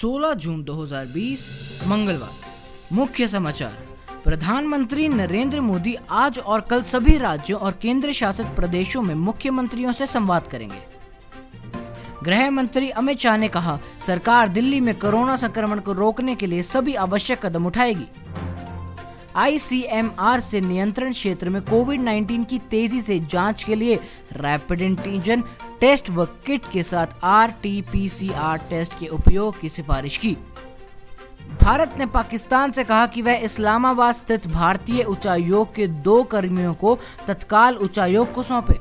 16 जून 2020 मंगलवार। मुख्य समाचार। प्रधानमंत्री नरेंद्र मोदी आज और कल सभी राज्यों और केंद्र शासित प्रदेशों में मुख्यमंत्रियों से संवाद करेंगे। गृह मंत्री अमित शाह ने कहा, सरकार दिल्ली में कोरोना संक्रमण को रोकने के लिए सभी आवश्यक कदम उठाएगी। आईसीएमआर से नियंत्रण क्षेत्र में कोविड 19 की तेज़ी से जाँच के लिए रैपिड एंटीजन टेस्ट व किट के साथ R T P C R test के उपयोग की सिफारिश की। भारत ने पाकिस्तान से कहा कि वह इस्लामाबाद स्थित भारतीय उच्चायोग के दो कर्मियों को तत्काल उच्चायोग को सौंपे।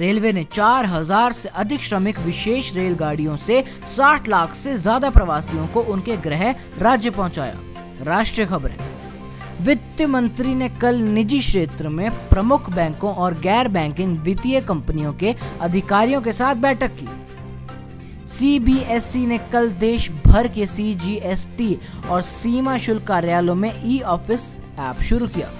रेलवे ने 4000 से अधिक श्रमिक विशेष रेलगाड़ियों से 60 लाख से ज़्यादा प्रवासियों को उनके गृह राज्य पहुँचाया। राष्ट्रीय खबरें। वित्त मंत्री ने कल निजी क्षेत्र में प्रमुख बैंकों और गैर बैंकिंग वित्तीय कंपनियों के अधिकारियों के साथ बैठक की। सीबीएसई ने कल देश भर के सीजीएसटी और सीमा शुल्क कार्यालयों में ई ऑफ़िस ऐप शुरू किया।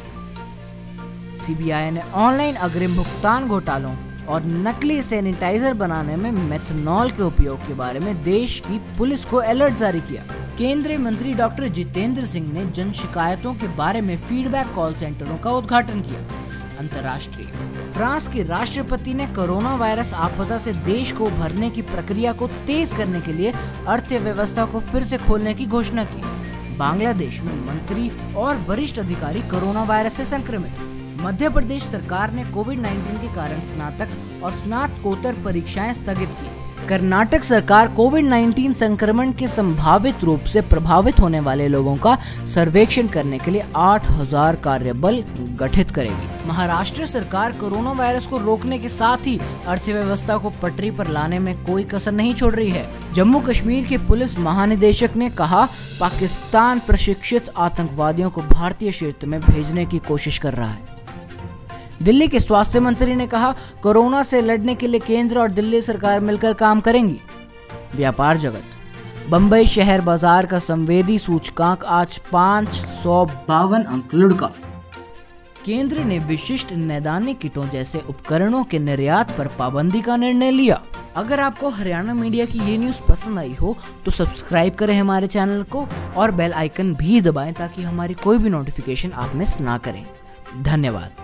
सीबीआई ने ऑनलाइन अग्रिम भुगतान घोटालों और नकली सैनिटाइजर बनाने में मेथनॉल के उपयोग के बारे में देश की पुलिस को अलर्ट जारी किया। केंद्रीय मंत्री डॉक्टर जितेंद्र सिंह ने जन शिकायतों के बारे में फीडबैक कॉल सेंटरों का उद्घाटन किया। अंतर्राष्ट्रीय। फ्रांस के राष्ट्रपति ने कोरोना वायरस आपदा से देश को भरने की प्रक्रिया को तेज करने के लिए अर्थव्यवस्था को फिर से खोलने की घोषणा की। बांग्लादेश में मंत्री और वरिष्ठ अधिकारी कोरोना वायरस से संक्रमित। मध्य प्रदेश सरकार ने कोविड 19 के कारण स्नातक और स्नातकोत्तर परीक्षाएँ स्थगित की। कर्नाटक सरकार कोविड 19 संक्रमण के संभावित रूप से प्रभावित होने वाले लोगों का सर्वेक्षण करने के लिए 8000 कार्यबल गठित करेगी। महाराष्ट्र सरकार कोरोना वायरस को रोकने के साथ ही अर्थव्यवस्था को पटरी पर लाने में कोई कसर नहीं छोड़ रही है। जम्मू कश्मीर के पुलिस महानिदेशक ने कहा, पाकिस्तान प्रशिक्षित आतंकवादियों को भारतीय क्षेत्र में भेजने की कोशिश कर रहा है। दिल्ली के स्वास्थ्य मंत्री ने कहा, कोरोना से लड़ने के लिए केंद्र और दिल्ली सरकार मिलकर काम करेंगी। व्यापार जगत। बम्बई शहर बाज़ार का संवेदी सूचकांक आज पाँच सौ बावन अंक लुढ़का। केंद्र ने विशिष्ट नैदानिक किटों जैसे उपकरणों के निर्यात पर पाबंदी का निर्णय लिया। अगर आपको हरियाणा मीडिया की ये न्यूज़ पसंद आई हो तो सब्सक्राइब करें हमारे चैनल को और बेल आइकन भी दबाएँ ताकि हमारी कोई भी नोटिफिकेशन आप मिस ना करें। धन्यवाद।